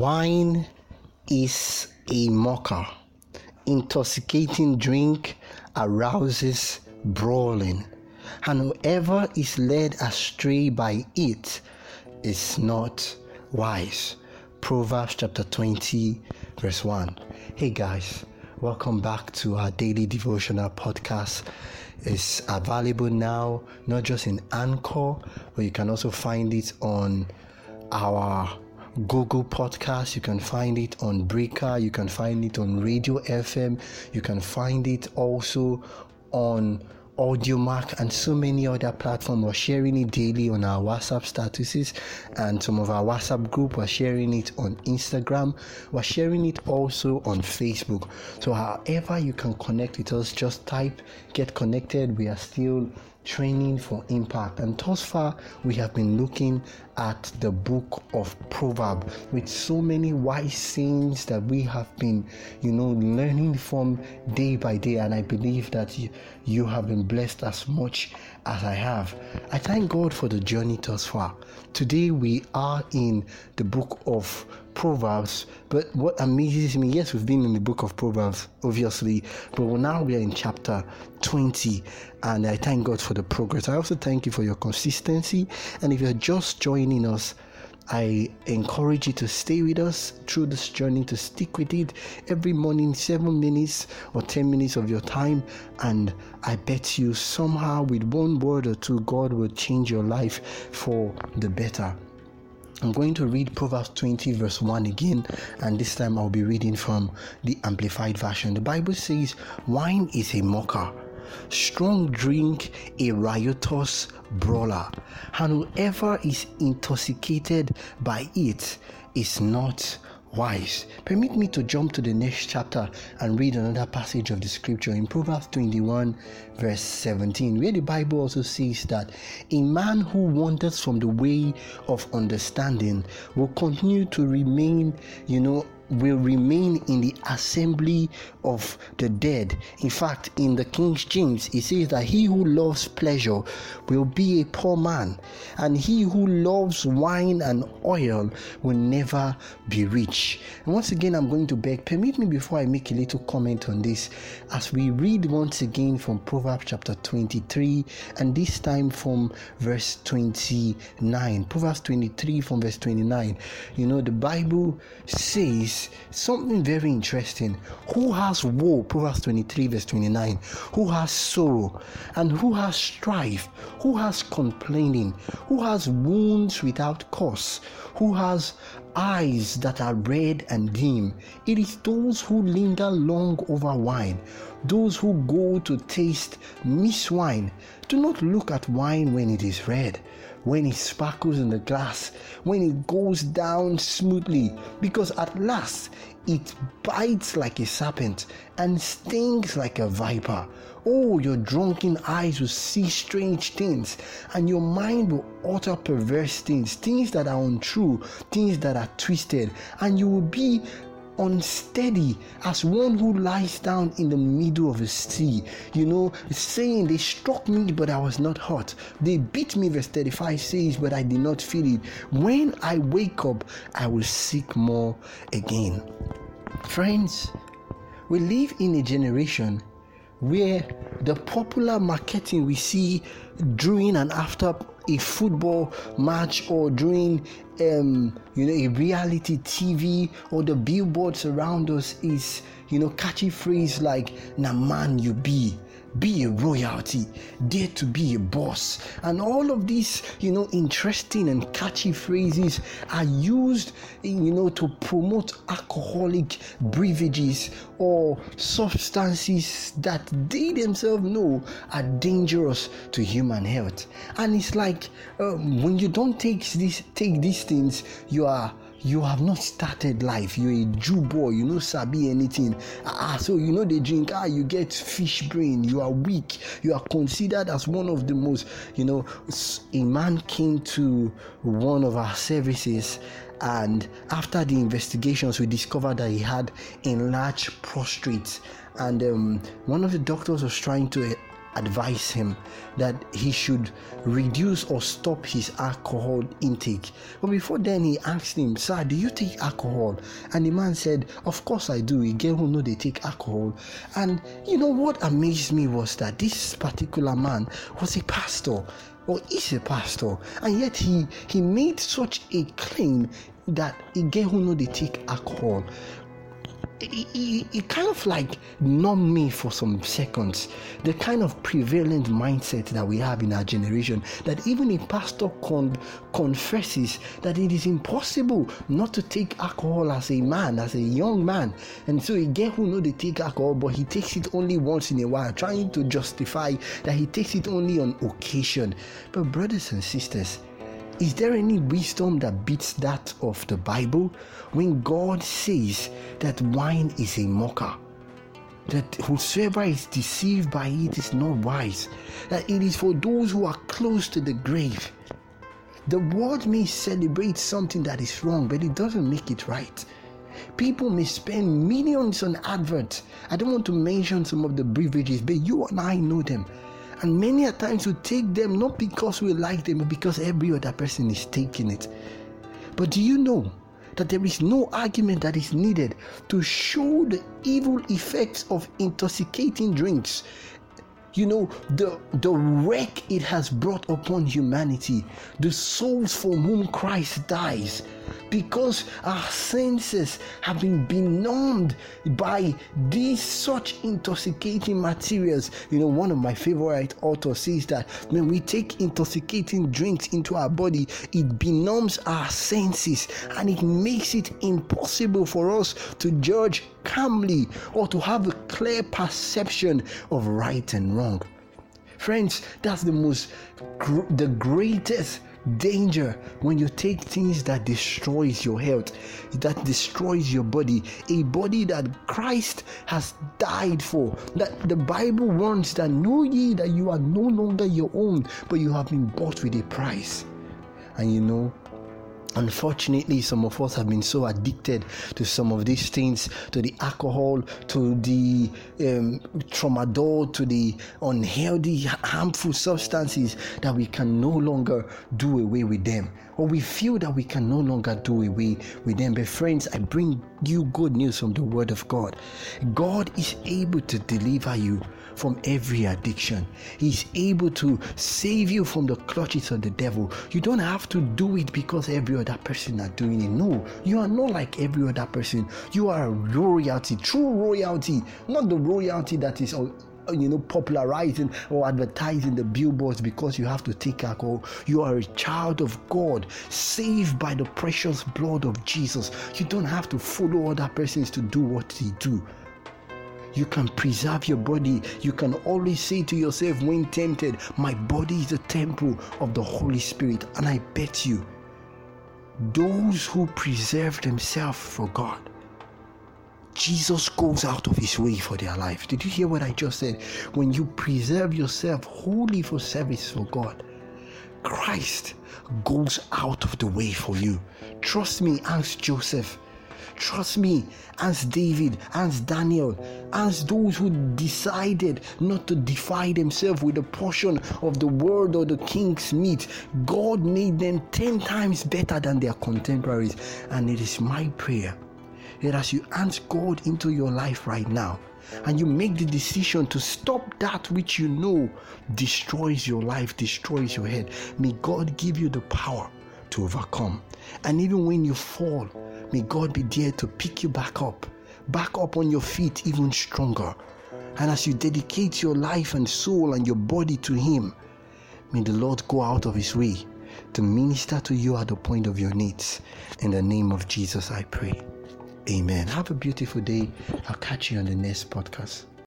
Wine is a mocker. Intoxicating drink arouses brawling, and whoever is led astray by it is not wise. Proverbs chapter 20, verse 1. Hey guys, welcome back to our daily devotional podcast. It's available now, not just in Anchor, but you can also find it on our Google Podcast. You can find it on Breaker. You can find it on Radio FM. You can find it also on Audiomack and so many other platforms. We're sharing it daily on our WhatsApp statuses and some of our WhatsApp group. We're sharing it on Instagram. We're sharing it also on Facebook. So, however you can connect with us, just type get connected. We are still training for impact. And thus far, we have been looking at the book of Proverbs with so many wise sayings that we have been, you know, learning from day by day. And I believe that you, you have been blessed as much as I have. I thank God for the journey thus far. Today, we are in the book of Proverbs. But what amazes me, yes, we've been in the book of Proverbs, obviously, but now we are in chapter 20, and I thank God for the progress. I also thank you for your consistency. And if you're just joining us, I encourage you to stay with us through this journey, to stick with it every morning, seven minutes or 10 minutes of your time. And I bet you somehow, with one word or two, God will change your life for the better. I'm going to read Proverbs 20, verse 1 again, and this time I'll be reading from the Amplified Version. The Bible says, Wine is a mocker, strong drink a riotous brawler, and whoever is intoxicated by it is not wise. Permit me to jump to the next chapter and read another passage of the scripture in Proverbs 21, verse 17, where the Bible also says that a man who wanders from the way of understanding will continue to remain, you know, will remain in the assembly of the dead. In fact, in the King James, it says that he who loves pleasure will be a poor man, and he who loves wine and oil will never be rich. And once again, I'm going to beg, permit me before I make a little comment on this, as we read once again from Proverbs chapter 23, and this time from verse 29. Proverbs 23 from verse 29. You know, the Bible says, something very interesting. Who has woe? Proverbs 23, verse 29. Who has sorrow? And who has strife? Who has complaining? Who has wounds without cause? Who has eyes that are red and dim? It is those who linger long over wine, those who go to taste miss wine. Do not look at wine when it is red when it sparkles in the glass, when it goes down smoothly, because at last it bites like a serpent and stings like a viper. Oh, your drunken eyes will see strange things, and your mind will utter perverse things, things that are untrue, things that are twisted, and you will be unsteady as one who lies down in the middle of a sea. You know, saying they struck me, but I was not hurt. They beat me, verse 35 says, but I did not feel it. When I wake up, I will seek more again. Friends, we live in a generation where the popular marketing we see during and after a football match or during um, you know a reality TV or the billboards around us is you know catchy phrase like "Na man you be." Be a royalty, dare to be a boss. And all of these, you know, interesting and catchy phrases are used, you know, to promote alcoholic beverages or substances that they themselves know are dangerous to human health. And it's like um, when you don't take this, take these things, you are you have not started life. You're a Jew boy, you know sabi anything. Ah, so you know they drink, ah, you get fish brain, you are weak, you are considered as one of the most, you know, a man came to one of our services and after the investigations we discovered that he had enlarged prostate and um, one of the doctors was trying to advised him that he should reduce or stop his alcohol intake. But before then, he asked him, Sir, do you take alcohol? And the man said, Of course I do. A girl who know they take alcohol. And you know what amazed me was that this particular man was a pastor or is a pastor, and yet he he made such a claim that a girl who know they take alcohol it, kind of like numbed me for some seconds. The kind of prevalent mindset that we have in our generation that even a pastor con- confesses that it is impossible not to take alcohol as a man, as a young man. And so a girl who know they take alcohol, but he takes it only once in a while, trying to justify that he takes it only on occasion. But brothers and sisters, is there any wisdom that beats that of the Bible when God says that wine is a mocker? That whosoever is deceived by it is not wise, that it is for those who are close to the grave. The world may celebrate something that is wrong, but it doesn't make it right. People may spend millions on adverts. I don't want to mention some of the beverages, but you and I know them. And many a times we take them not because we like them, but because every other person is taking it. But do you know that there is no argument that is needed to show the evil effects of intoxicating drinks you know the the wreck it has brought upon humanity the souls for whom christ dies because our senses have been benumbed by these such intoxicating materials you know one of my favorite authors says that when we take intoxicating drinks into our body it benumbs our senses and it makes it impossible for us to judge calmly or to have a clear perception of right and wrong. Friends, that's the most, the greatest danger when you take things that destroys your health that destroys your body a body that christ has died for that the bible warns that know ye that you are no longer your own but you have been bought with a price. And you know Unfortunately, some of us have been so addicted to some of these things, to the alcohol, to the um, tramadol, to the unhealthy, harmful substances that we can no longer do away with them. Or we feel that we can no longer do away with them. But, friends, I bring you good news from the Word of God. God is able to deliver you from every addiction. He's able to save you from the clutches of the devil. You don't have to do it because every other person are doing it. No, you are not like every other person. You are royalty, true royalty, not the royalty that is Uh, you know popularizing or advertising the billboards because you have to take alcohol you are a child of god saved by the precious blood of jesus you don't have to follow other persons to do what they do you can preserve your body. You can always say to yourself when tempted, My body is the temple of the Holy Spirit. And I bet you, those who preserve themselves for God, Jesus goes out of his way for their life. Did you hear what I just said? When you preserve yourself wholly for service for God, Christ goes out of the way for you. Trust me, ask Joseph. Trust me, as David, as Daniel, as those who decided not to defy themselves with a portion of the world or the king's meat, God made them 10 times better than their contemporaries. And it is my prayer that as you ask God into your life right now, and you make the decision to stop that which you know destroys your life, destroys your head, may God give you the power to overcome. And even when you fall, May God be there to pick you back up, back up on your feet even stronger. And as you dedicate your life and soul and your body to Him, may the Lord go out of His way to minister to you at the point of your needs. In the name of Jesus, I pray. Amen. Have a beautiful day. I'll catch you on the next podcast.